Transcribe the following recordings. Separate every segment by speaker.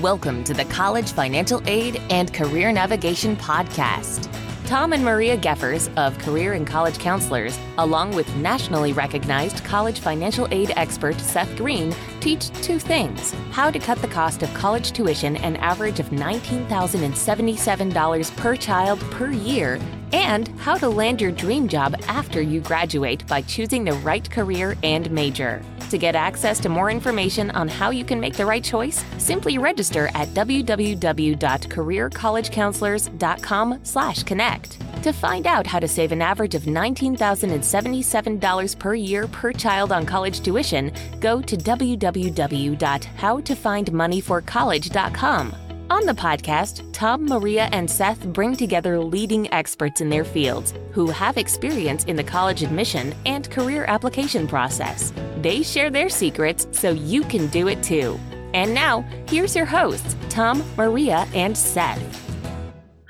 Speaker 1: Welcome to the College Financial Aid and Career Navigation Podcast. Tom and Maria Geffers of Career and College Counselors, along with nationally recognized college financial aid expert Seth Green, teach two things how to cut the cost of college tuition an average of $19,077 per child per year, and how to land your dream job after you graduate by choosing the right career and major. To get access to more information on how you can make the right choice, simply register at www.careercollegecounselors.com/connect. To find out how to save an average of $19,077 per year per child on college tuition, go to www.howtofindmoneyforcollege.com. On the podcast, Tom, Maria, and Seth bring together leading experts in their fields who have experience in the college admission and career application process. They share their secrets so you can do it too. And now, here's your hosts, Tom, Maria, and Seth.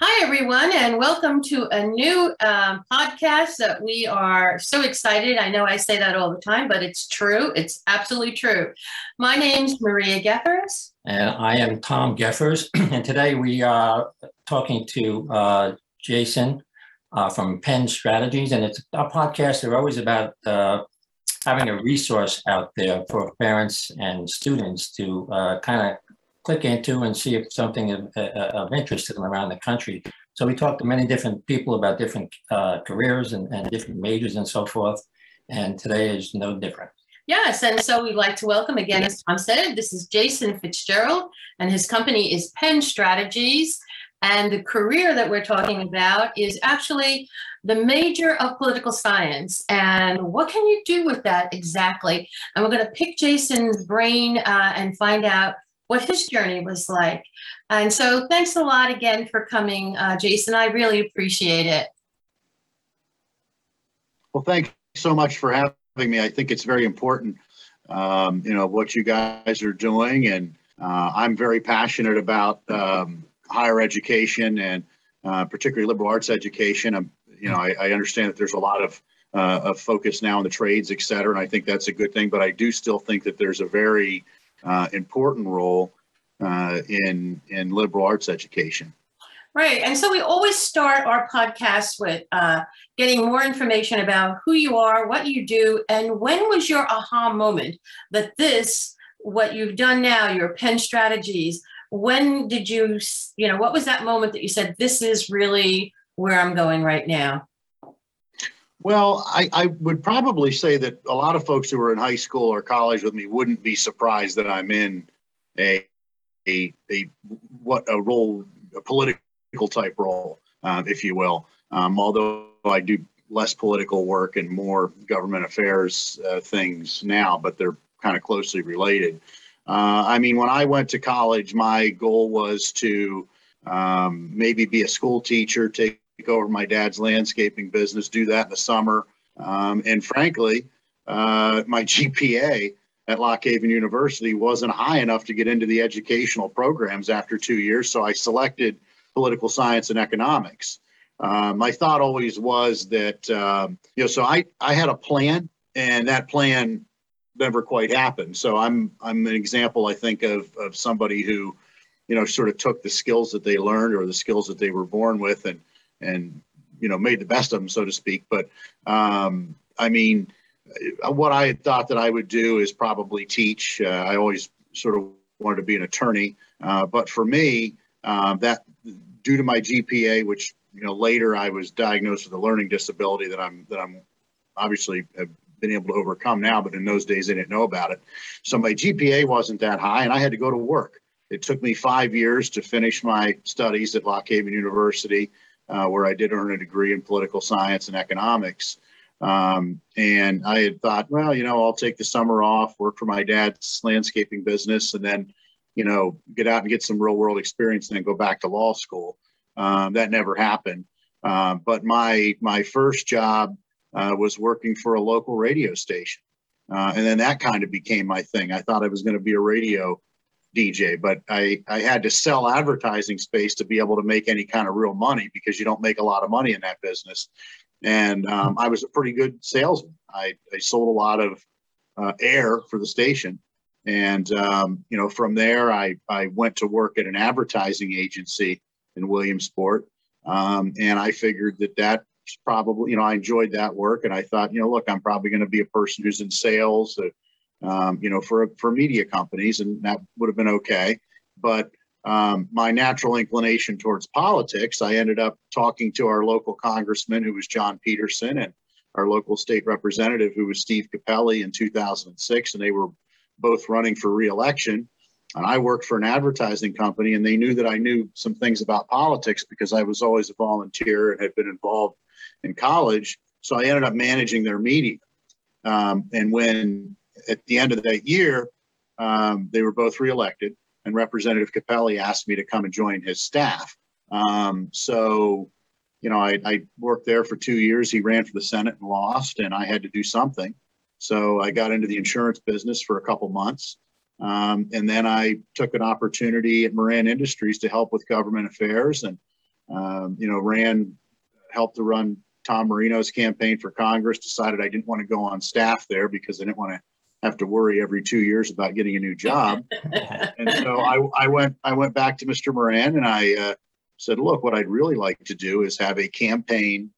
Speaker 2: Hi, everyone, and welcome to a new um, podcast that we are so excited. I know I say that all the time, but it's true. It's absolutely true. My name's Maria Geffers.
Speaker 3: And I am Tom Geffers. and today we are talking to uh, Jason uh, from Penn Strategies. And it's our podcast They're always about uh, having a resource out there for parents and students to uh, kind of click into and see if something of, uh, of interest to them around the country. So we talked to many different people about different uh, careers and, and different majors and so forth. And today is no different.
Speaker 2: Yes, and so we'd like to welcome again, as Tom said, this is Jason Fitzgerald, and his company is Penn Strategies. And the career that we're talking about is actually the major of political science. And what can you do with that exactly? And we're going to pick Jason's brain uh, and find out what his journey was like. And so thanks a lot again for coming, uh, Jason. I really appreciate it.
Speaker 4: Well, thanks so much for having me. I think it's very important, um, you know, what you guys are doing. And uh, I'm very passionate about um, higher education and uh, particularly liberal arts education. I'm, you know, I, I understand that there's a lot of, uh, of focus now on the trades, et cetera, and I think that's a good thing. But I do still think that there's a very uh, important role uh, in in liberal arts education.
Speaker 2: Right, and so we always start our podcast with uh, getting more information about who you are, what you do, and when was your aha moment that this, what you've done now, your Penn strategies. When did you, you know, what was that moment that you said, this is really where I'm going right now?
Speaker 4: Well, I, I, would probably say that a lot of folks who are in high school or college with me wouldn't be surprised that I'm in a a, a what a role, a political type role, uh, if you will. Um, although I do less political work and more government affairs uh, things now, but they're kind of closely related. Uh, I mean, when I went to college, my goal was to um, maybe be a school teacher, take take over my dad's landscaping business, do that in the summer. Um, and frankly, uh, my GPA at Lock Haven University wasn't high enough to get into the educational programs after two years. So I selected political science and economics. Uh, my thought always was that, um, you know, so I, I had a plan and that plan never quite happened. So I'm, I'm an example, I think, of, of somebody who, you know, sort of took the skills that they learned or the skills that they were born with and and you know made the best of them, so to speak. But um, I mean, what I had thought that I would do is probably teach. Uh, I always sort of wanted to be an attorney, uh, but for me, uh, that due to my GPA, which you know later I was diagnosed with a learning disability that I'm that I'm obviously have been able to overcome now, but in those days I didn't know about it. So my GPA wasn't that high, and I had to go to work. It took me five years to finish my studies at Lock Haven University uh, where I did earn a degree in political science and economics. Um, and I had thought, well, you know, I'll take the summer off, work for my dad's landscaping business, and then you know, get out and get some real world experience and then go back to law school. Um, that never happened. Uh, but my my first job uh, was working for a local radio station, uh, and then that kind of became my thing. I thought I was going to be a radio DJ, but I I had to sell advertising space to be able to make any kind of real money because you don't make a lot of money in that business. And um, I was a pretty good salesman. I, I sold a lot of uh, air for the station. And, um, you know, from there, I, I went to work at an advertising agency in Williamsport. Um, and I figured that that's probably, you know, I enjoyed that work. And I thought, you know, look, I'm probably going to be a person who's in sales, uh, um, you know, for, for media companies. And that would have been okay. But um, my natural inclination towards politics, I ended up talking to our local congressman, who was John Peterson, and our local state representative, who was Steve Cappelli in 2006, and they were both running for reelection. And I worked for an advertising company, and they knew that I knew some things about politics because I was always a volunteer and had been involved in college. So I ended up managing their media. Um, and when at the end of that year, um, they were both reelected, and Representative Cappelli asked me to come and join his staff. Um, so you know, I, I worked there for two years. He ran for the Senate and lost, and I had to do something. So I got into the insurance business for a couple months. Um, and then I took an opportunity at Moran Industries to help with government affairs and, um, you know, ran, helped to run Tom Marino's campaign for Congress, decided I didn't want to go on staff there because I didn't want to have to worry every two years about getting a new job. and so I, I went, I went back to Mr. Moran and I, uh, said, look, what I'd really like to do is have a campaign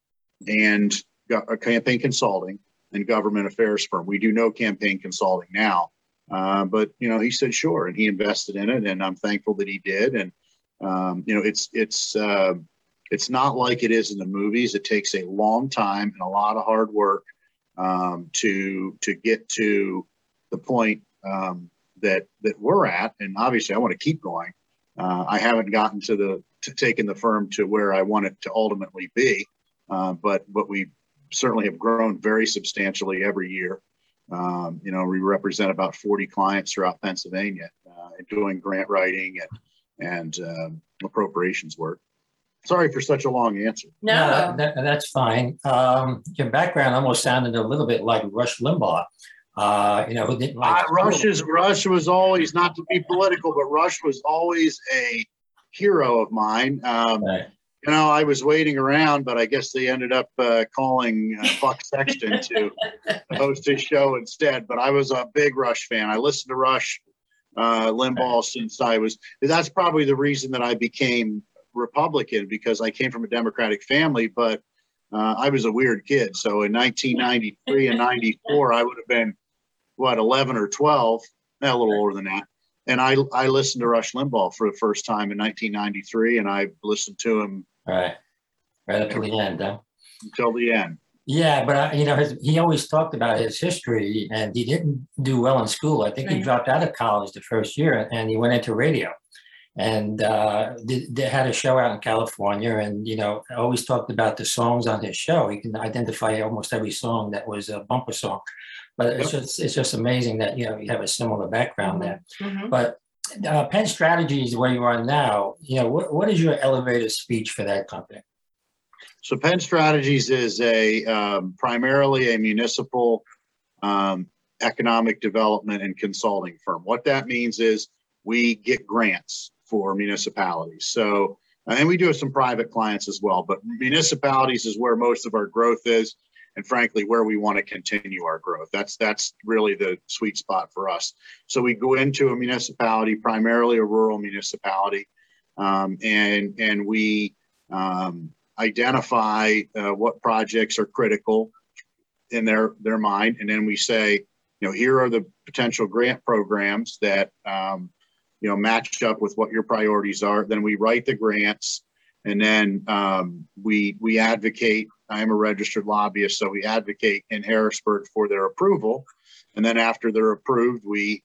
Speaker 4: and a campaign consulting and government affairs firm. We do no campaign consulting now, uh, but you know, he said sure, and he invested in it, and I'm thankful that he did. And um, you know, it's it's uh, it's not like it is in the movies. It takes a long time and a lot of hard work um, to to get to the point um, that that we're at. And obviously, I want to keep going. Uh, I haven't gotten to the to taking the firm to where I want it to ultimately be, uh, but but we certainly have grown very substantially every year. Um, you know, we represent about 40 clients throughout Pennsylvania, uh, doing grant writing and and um, appropriations work. Sorry for such a long answer.
Speaker 2: No,
Speaker 3: that, that, that's fine. Um, your background almost sounded a little bit like Rush Limbaugh. Uh, you know, who didn't like
Speaker 4: uh, Rush Rush was always not to be political, but Rush was always a hero of mine. Um, right. You know, I was waiting around, but I guess they ended up uh, calling uh, Buck Sexton to host his show instead. But I was a big Rush fan. I listened to Rush uh, Limbaugh right. since I was. That's probably the reason that I became Republican because I came from a Democratic family, but uh, I was a weird kid. So in 1993 and 94, I would have been what 11 or 12, a little older than that. And I I listened to Rush Limbaugh for the first time in 1993, and I listened to him
Speaker 3: right right up to the end, huh?
Speaker 4: Until the end.
Speaker 3: Yeah, but uh, you know, his, he always talked about his history, and he didn't do well in school. I think right. he dropped out of college the first year, and he went into radio, and uh, they, they, had a show out in California. And you know, always talked about the songs on his show. He can identify almost every song that was a bumper song. But it's just it's just amazing that you know you have a similar background there. Mm-hmm. But uh, Penn Strategies, where you are now, you know, what, what is your elevator speech for that company?
Speaker 4: So Penn Strategies is a um, primarily a municipal um, economic development and consulting firm. What that means is we get grants for municipalities. So and we do have some private clients as well, but municipalities is where most of our growth is and frankly where we want to continue our growth. That's that's really the sweet spot for us. So we go into a municipality primarily a rural municipality um, and and we um, identify uh, what projects are critical in their their mind and then we say you know here are the potential grant programs that um, you know match up with what your priorities are. Then we write the grants and then um, we we advocate I am a registered lobbyist, so we advocate in Harrisburg for their approval. And then after they're approved, we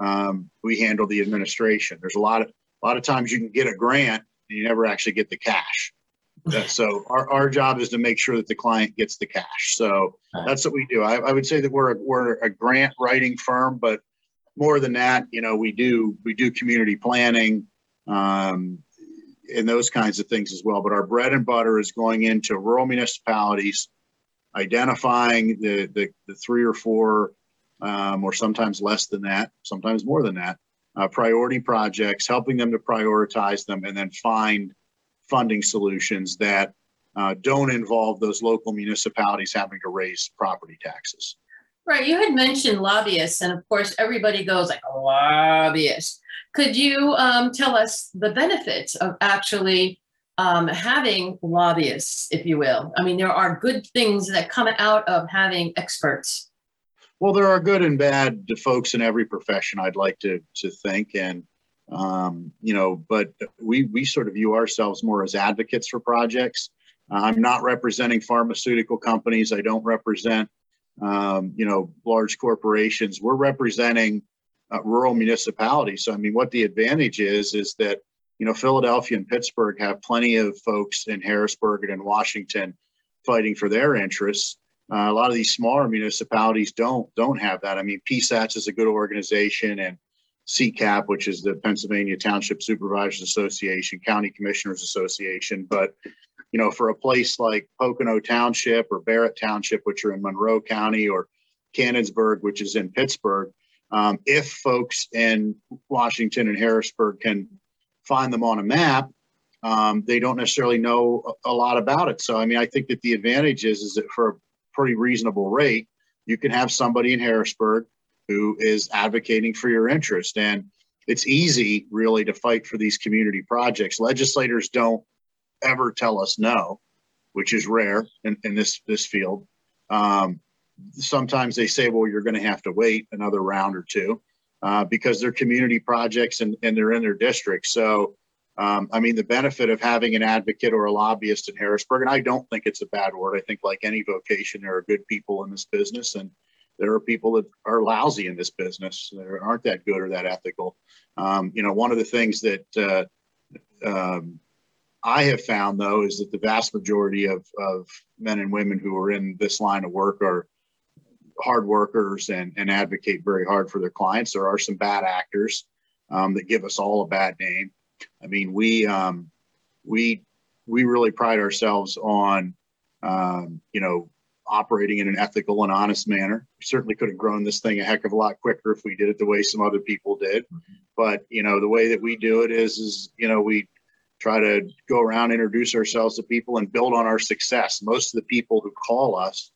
Speaker 4: um, we handle the administration. There's a lot of a lot of times you can get a grant and you never actually get the cash. so our, our job is to make sure that the client gets the cash. So that's what we do. I, I would say that we're a, we're a grant writing firm, but more than that, you know, we do we do community planning um, and those kinds of things as well. But our bread and butter is going into rural municipalities, identifying the the, the three or four, um, or sometimes less than that, sometimes more than that, uh, priority projects, helping them to prioritize them, and then find funding solutions that uh, don't involve those local municipalities having to raise property taxes.
Speaker 2: Right. You had mentioned lobbyists, and of course, everybody goes like a lobbyist. Could you um, tell us the benefits of actually um, having lobbyists, if you will? I mean, there are good things that come out of having experts.
Speaker 4: Well, there are good and bad to folks in every profession. I'd like to to think, and um, you know, but we we sort of view ourselves more as advocates for projects. I'm not representing pharmaceutical companies. I don't represent um, you know, large corporations. We're representing uh, rural municipalities. So, I mean, what the advantage is, is that, you know, Philadelphia and Pittsburgh have plenty of folks in Harrisburg and in Washington fighting for their interests. Uh, a lot of these smaller municipalities don't don't have that. I mean, PSATS is a good organization, and CCAP, which is the Pennsylvania Township Supervisors Association, County Commissioners Association, but you know, for a place like Pocono Township or Barrett Township, which are in Monroe County, or Canonsburg, which is in Pittsburgh, um, if folks in Washington and Harrisburg can find them on a map, um, they don't necessarily know a, lot about it. So, I mean, I think that the advantage is, is that for a pretty reasonable rate, you can have somebody in Harrisburg who is advocating for your interest. And it's easy, really, to fight for these community projects. Legislators don't ever tell us no, which is rare in, in this this field. Um, sometimes they say, well, you're going to have to wait another round or two uh, because they're community projects and, and they're in their district. So, um, I mean, the benefit of having an advocate or a lobbyist in Harrisburg, and I don't think it's a bad word. I think, like any vocation, there are good people in this business, and there are people that are lousy in this business that aren't that good or that ethical. Um, you know, one of the things that uh, um, I have found though is that the vast majority of, of men and women who are in this line of work are hard workers and, and advocate very hard for their clients. There are some bad actors um, that give us all a bad name. I mean, we um, we we really pride ourselves on um, you know operating in an ethical and honest manner. We certainly could have grown this thing a heck of a lot quicker if we did it the way some other people did. But you know, the way that we do it is is you know we try to go around, introduce ourselves to people, and build on our success. Most of the people who call us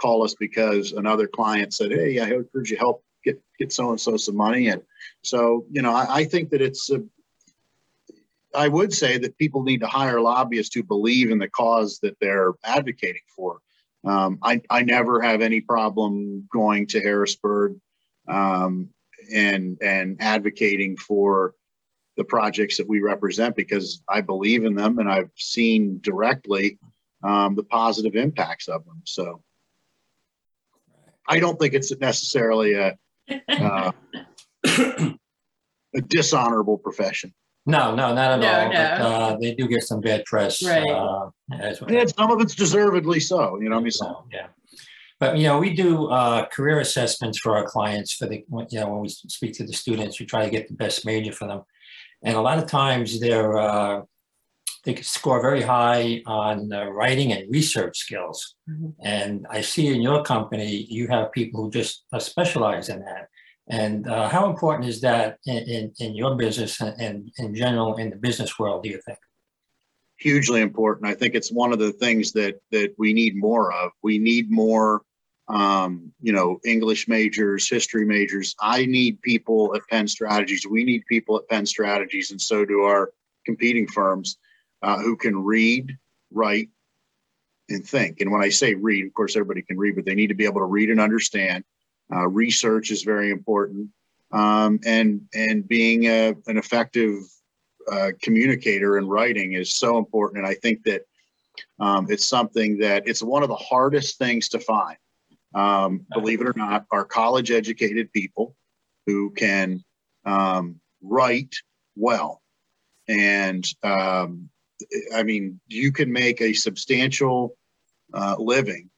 Speaker 4: call us because another client said, "Hey, I heard you help get get so and so some money," and so you know, I, I think that it's a, I would say that people need to hire lobbyists who believe in the cause that they're advocating for. Um, I, I never have any problem going to Harrisburg um, and and advocating for the projects that we represent because I believe in them and I've seen directly um, the positive impacts of them. So I don't think it's necessarily a uh, a dishonorable profession.
Speaker 3: No, no, not at no, all. No. But, uh, they do get some bad press.
Speaker 2: Right. Uh,
Speaker 4: and some of it's deservedly so. You know, what I mean, so,
Speaker 3: yeah. But you know, we do uh, career assessments for our clients. For the you know, when we speak to the students, we try to get the best major for them and a lot of times they're uh, they score very high on uh, writing and research skills. Mm-hmm. And I see in your company you have people who just uh, specialize in that. And uh, how important is that in, in, in your business and, and in general in the business world? Do you think?
Speaker 4: Hugely important. I think it's one of the things that that we need more of. We need more um, you know, English majors, history majors. I need people at Penn Strategies. We need people at Penn Strategies, and so do our competing firms uh, who can read, write, and think. And when I say read, of course, everybody can read, but they need to be able to read and understand. Uh, research is very important, um, and and being a, an effective uh, communicator and writing is so important. And I think that um, it's something that it's one of the hardest things to find um, believe it or not, are college educated people who can um, write well. And um, I mean, you can make a substantial uh, living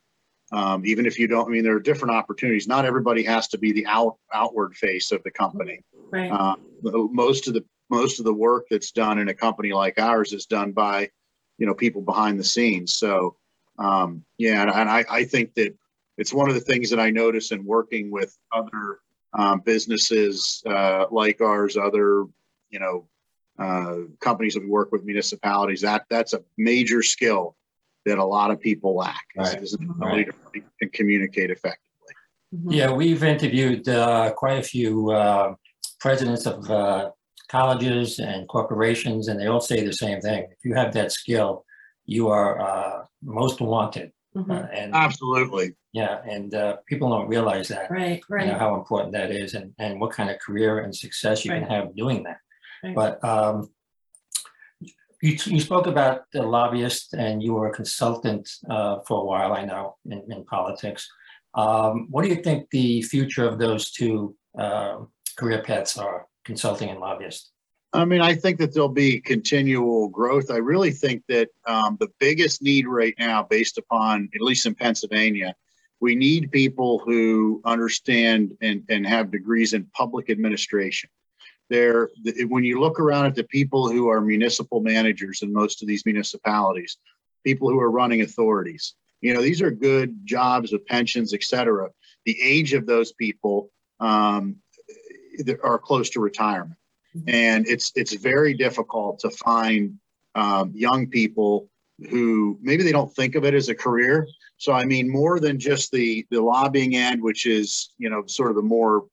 Speaker 4: Um, even if you don't, I mean, there are different opportunities. Not everybody has to be the out outward face of the company.
Speaker 2: Right.
Speaker 4: Uh, most of the most of the work that's done in a company like ours is done by, you know, people behind the scenes. So, um, yeah, and, and I, I think that it's one of the things that I notice in working with other um, businesses uh, like ours, other, you know, uh, companies that we work with, municipalities. That that's a major skill that a lot of people lack is,
Speaker 3: Right.
Speaker 4: is an ability to to communicate effectively.
Speaker 2: Mhm.
Speaker 3: Yeah, we've interviewed uh, quite a few uh, presidents of uh, colleges and corporations, and they all say the same thing. If you have that skill, you are uh, most wanted. Uh,
Speaker 2: Mhm.
Speaker 3: and
Speaker 4: Absolutely.
Speaker 3: yeah, and uh, people don't realize that.
Speaker 2: Right,
Speaker 3: You know, how important that is and, and what kind of career and success you can have doing that.
Speaker 2: Right.
Speaker 3: But um, you, you spoke about the lobbyist and you were a consultant uh, for a while, I know, in, in politics. Um, what do you think the future of those two um career paths are, consulting and lobbyist?
Speaker 4: I mean, I think that there'll be continual growth. I really think that um, the biggest need right now, based upon, at least in Pennsylvania, we need people who understand and, and have degrees in public administration. There, when you look around at the people who are municipal managers in most of these municipalities, people who are running authorities, you know, these are good jobs with pensions, et cetera. The age of those people um, are close to retirement and it's it's very difficult to find um, young people who maybe they don't think of it as a career. So I mean, more than just the the lobbying end, which is you know sort of the more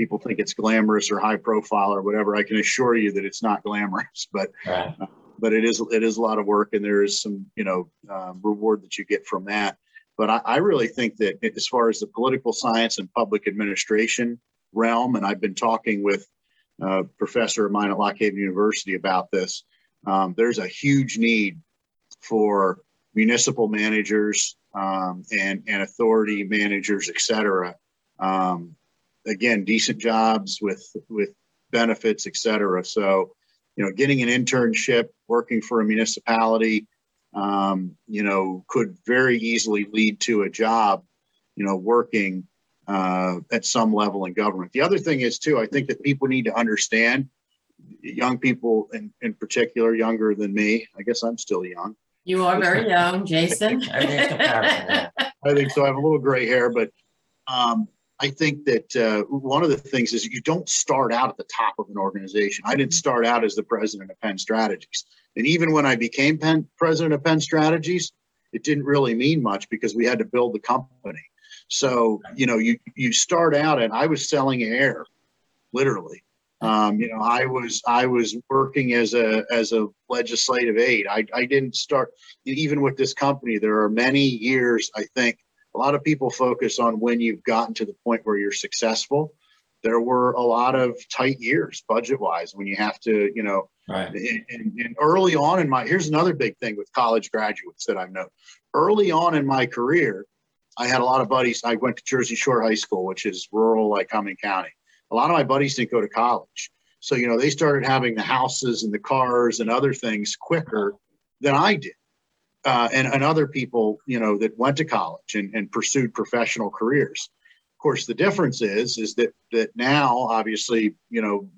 Speaker 4: people think it's glamorous or high profile or whatever. I can assure you that it's not glamorous, but
Speaker 3: Right.
Speaker 4: but it is it is a lot of work and there is some you know um, reward that you get from that but I, I really think that as far as the political science and public administration realm and i've been talking with a professor of mine at lock haven university about this um, there's a huge need for municipal managers um, and and authority managers et cetera um, again decent jobs with with benefits et cetera so you know, getting an internship, working for a municipality, um, you know, could very easily lead to a job, you know, working uh, at some level in government. The other thing is too, I think that people need to understand, young people in, in particular, younger than me. I guess I'm still young.
Speaker 2: You are very young, Jason.
Speaker 3: Everything's comparison, yeah.
Speaker 4: I think so. I have a little gray hair, but um, I think that uh, one of the things is you don't start out at the top of an organization. I didn't start out as the president of Penn Strategies. And even when I became Penn, president of Penn Strategies, it didn't really mean much because we had to build the company. So, you know, you, you start out and I was selling air, literally. Um, you know, I was I was working as a as a legislative aide. I, I didn't start even with this company. There are many years, I think, a lot of people focus on when you've gotten to the point where you're successful. There were a lot of tight years budget wise when you have to, you know,
Speaker 3: Right.
Speaker 4: and, and, early on in my, here's another big thing with college graduates that I've known. Early on in my career, I had a lot of buddies. I went to Jersey Shore High School, which is rural Lycoming County. A lot of my buddies didn't go to college. So, you know, they started having the houses and the cars and other things quicker than I did uh, and, and other people, you know, that went to college and, and pursued professional careers. Of course, the difference is, is that that now, obviously, you know,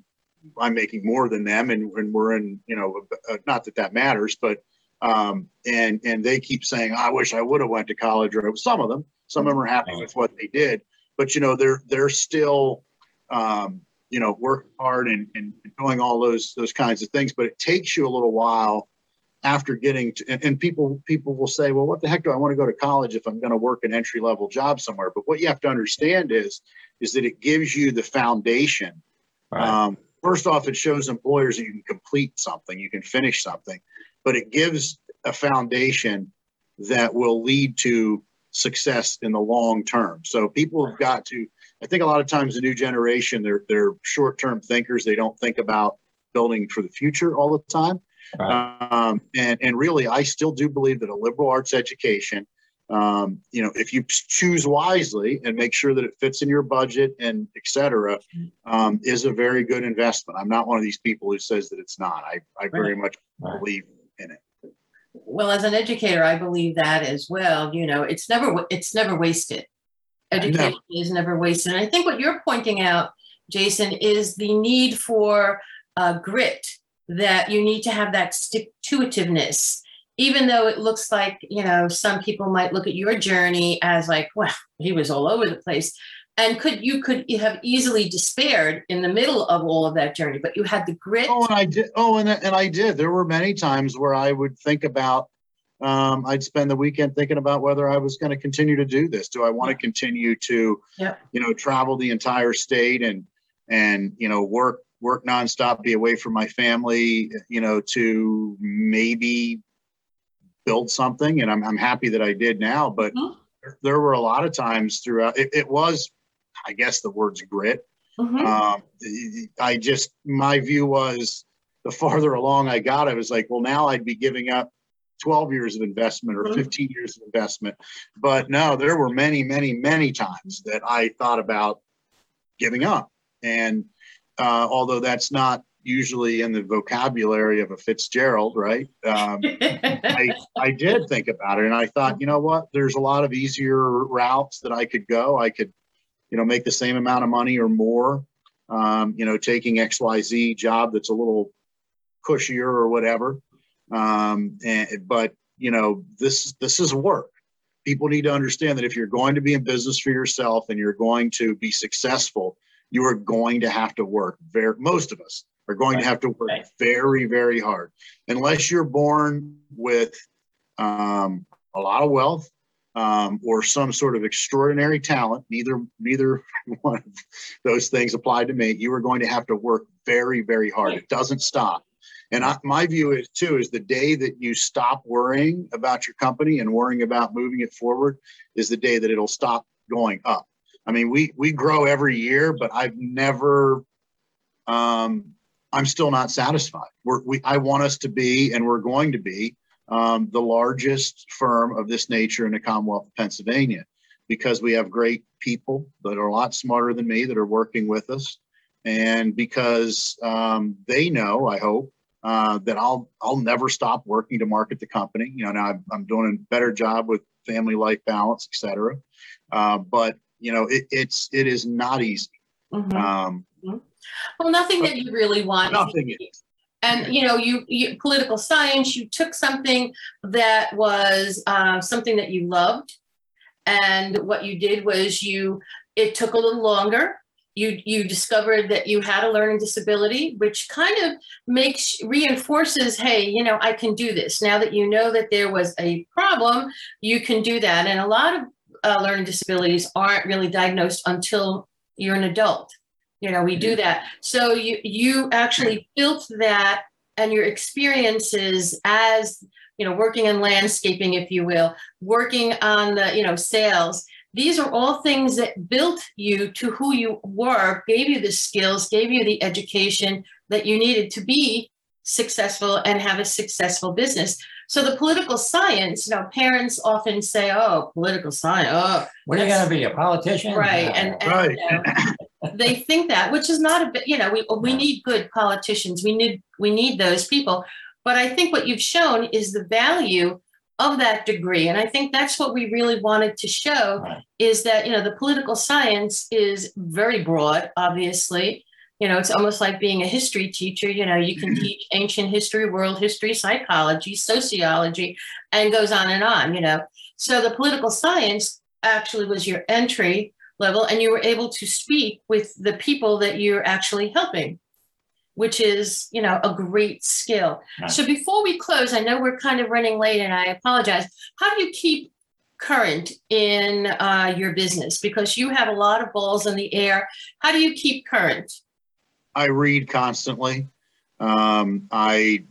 Speaker 4: I'm making more than them, and, and we're in, you know, not that that matters, but um, and and they keep saying, I wish I would have went to college, or some of them, some of them are happy with what they did, but you know, they're they're still, um, you know, working hard and, and doing all those those kinds of things, but it takes you a little while after getting to, and, and people people will say, well, what the heck do I want to go to college if I'm going to work an entry level job somewhere? But what you have to understand is is that it gives you the foundation.
Speaker 3: Right.
Speaker 4: Um, first off, it shows employers that you can complete something, you can finish something, but it gives a foundation that will lead to success in the long term. So people have got to. I think a lot of times the new generation, they're they're short term thinkers. They don't think about building for the future all the time.
Speaker 3: Right.
Speaker 4: Um, and, and really, I still do believe that a liberal arts education, um, you know, if you choose wisely and make sure that it fits in your budget and et cetera, um, is a very good investment. I'm not one of these people who says that it's not. I, I very much
Speaker 3: Right.
Speaker 4: believe in it.
Speaker 2: well, as an educator, I believe that as well. You know, it's never it's never wasted. Education no. is never wasted. And I think what you're pointing out, Jason, is the need for uh, grit. That you need to have that stick to itiveness even though it looks like you know some people might look at your journey as like well he was all over the place. And could you could have easily despaired in the middle of all of that journey but you had the grit.
Speaker 4: Oh and i did oh and, and i did. There were many times where i would think about um, i'd spend the weekend thinking about whether i was going to continue to do this. Do i want to continue to
Speaker 2: yep.
Speaker 4: you know travel the entire state and and you know work work nonstop be away from my family you know to maybe build something and i'm, I'm happy that i did now but mm-hmm. there were a lot of times throughout it, it was I guess the word's grit. Mm-hmm. Um, I just, my view was the farther along I got, I was like, well, now I'd be giving up 12 years of investment or mm-hmm. 15 years of investment. But no, there were many, many, many times that I thought about giving up. And uh, although that's not usually in the vocabulary of a Fitzgerald, right? Um, I, I did think about it and I thought, you know what, there's a lot of easier routes that I could go. I could you know, make the same amount of money or more, um, you know, taking XYZ job that's a little cushier or whatever. Um, and, but, you know, this, this is work. People need to understand that if you're going to be in business for yourself and you're going to be successful, you are going to have to work very, most of us are going to have to work very, very hard. Unless you're born with um, a lot of wealth, um, or some sort of extraordinary talent, neither neither one of those things apply to me. You are going to have to work very, very hard. It doesn't stop. And I, my view is too is the day that you stop worrying about your company and worrying about moving it forward is the day that it'll stop going up. I mean, we we grow every year, but I've never. Um, I'm still not satisfied. We're, we I want us to be, and we're going to be um, the largest firm of this nature in the Commonwealth of Pennsylvania because we have great people that are a lot smarter than me that are working with us. And because um, they know, I hope, uh, that I'll I'll never stop working to market the company. You know, now I'm, I'm doing a better job with family life balance, et cetera. Uh, but you know, it, it's it is not easy.
Speaker 2: Mm-hmm. Um, mm-hmm. well, nothing that you really want.
Speaker 4: Nothing is
Speaker 2: and you know you, you, political science you took something that was uh, something that you loved and what you did was you it took a little longer you you discovered that you had a learning disability which kind of makes reinforces hey you know i can do this now that you know that there was a problem you can do that and a lot of uh, learning disabilities aren't really diagnosed until you're an adult. You know we do that. So you you actually built that and your experiences as you know working in landscaping if you will working on the you know sales. These are all things that built you to who you were gave you the skills gave you the education that you needed to be successful and have a successful business so the political science you know parents often say oh political science oh
Speaker 3: what are you going to be a politician
Speaker 2: right and, and right. You know, they think that, which is not a bit, you know, we, we need good politicians. We need, we need those people. But I think what you've shown is the value of that degree. And I think that's what we really wanted to show right. is that, you know, the political science is very broad, obviously. You know, it's almost like being a history teacher. You know, you can mm-hmm. teach ancient history, world history, psychology, sociology, and goes on and on, you know. So the political science actually was your entry level and you were able to speak with the people that you're actually helping which is you know a great skill nice. so before we close i know we're kind of running late and i apologize how do you keep current in uh, your business because you have a lot of balls in the air how do you keep current
Speaker 4: i read constantly um, i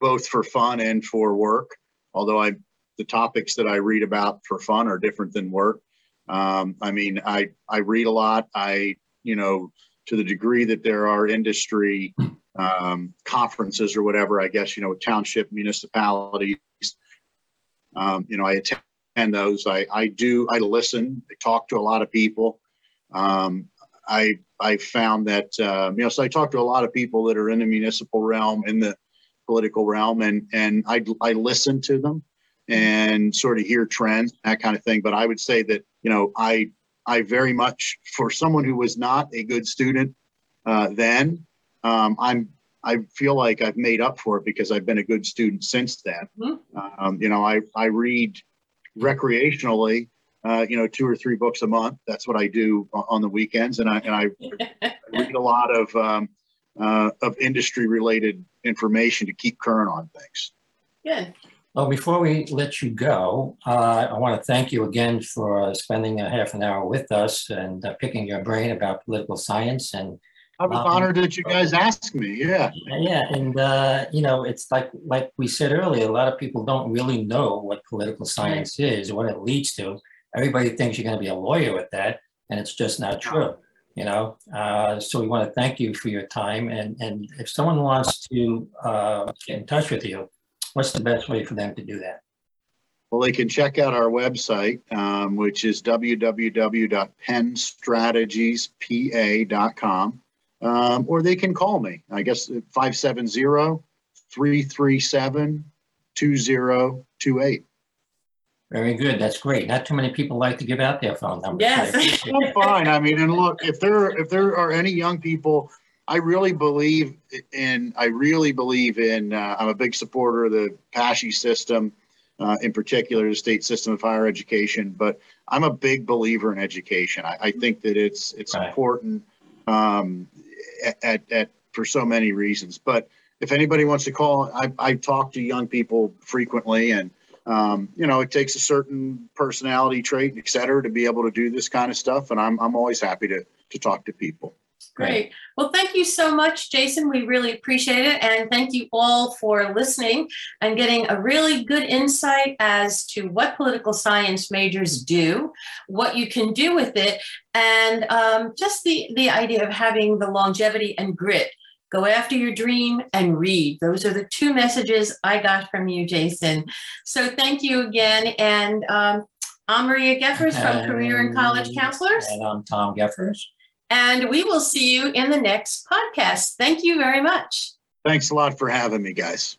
Speaker 4: both for fun and for work although i the topics that i read about for fun are different than work um, I mean, I I read a lot. I you know to the degree that there are industry um, conferences or whatever, I guess you know township municipalities. Um, you know, I attend those. I I do. I listen. I talk to a lot of people. Um, I I found that uh, you know, so I talk to a lot of people that are in the municipal realm, in the political realm, and and I I listen to them and sort of hear trends, that kind of thing. But I would say that you know I I very much for someone who was not a good student uh, then, um, I'm I feel like I've made up for it because I've been a good student since then.
Speaker 2: Mm-hmm.
Speaker 4: Um, you know, I I read recreationally, uh, you know, two or three books a month. That's what I do on the weekends, and I and I read a lot of um, uh, of industry related information to keep current on things.
Speaker 2: Good.
Speaker 3: Well, before we let you go, uh, I want to thank you again for spending a half an hour with us and uh, picking your brain about political science and
Speaker 4: I was
Speaker 3: Um,
Speaker 4: honored that you guys asked me. Yeah.
Speaker 3: Yeah, and uh, you know, it's like like we said earlier, a lot of people don't really know what political science is, what it leads to. Everybody thinks you're going to be a lawyer with that, and it's just not true. You know, uh, so we want to thank you for your time, and and if someone wants to uh, get in touch with you, what's the best way for them to do that?
Speaker 4: Well, they can check out our website, um, which is www.pennstrategiespa.com, um, or they can call me. I guess 570 337 2028.
Speaker 3: Very good. That's great. Not too many people like to give out their phone numbers. I
Speaker 2: Yes.
Speaker 3: appreciate
Speaker 4: I'm fine. I mean, and look, if there if there are any young people, I really believe in. I really believe in. Uh, I'm a big supporter of the PASSHE system, uh, in particular the state system of higher education. But I'm a big believer in education. I, I think that it's it's
Speaker 3: Right.
Speaker 4: important um, at, at at for so many reasons. But if anybody wants to call, I I talk to young people frequently and. Um, you know, it takes a certain personality trait, et cetera, to be able to do this kind of stuff. And I'm, I'm always happy to, to talk to people.
Speaker 2: Great. Well, thank you so much, Jason. We really appreciate it. And thank you all for listening and getting a really good insight as to what political science majors do, what you can do with it, and um, just the, the idea of having the longevity and grit. Go after your dream and read. Those are the two messages I got from you, Jason. So thank you again. And um, I'm Maria Geffers from Career and College Counselors.
Speaker 3: And I'm Tom Geffers.
Speaker 2: And we will see you in the next podcast. Thank you very much.
Speaker 4: Thanks a lot for having me, guys.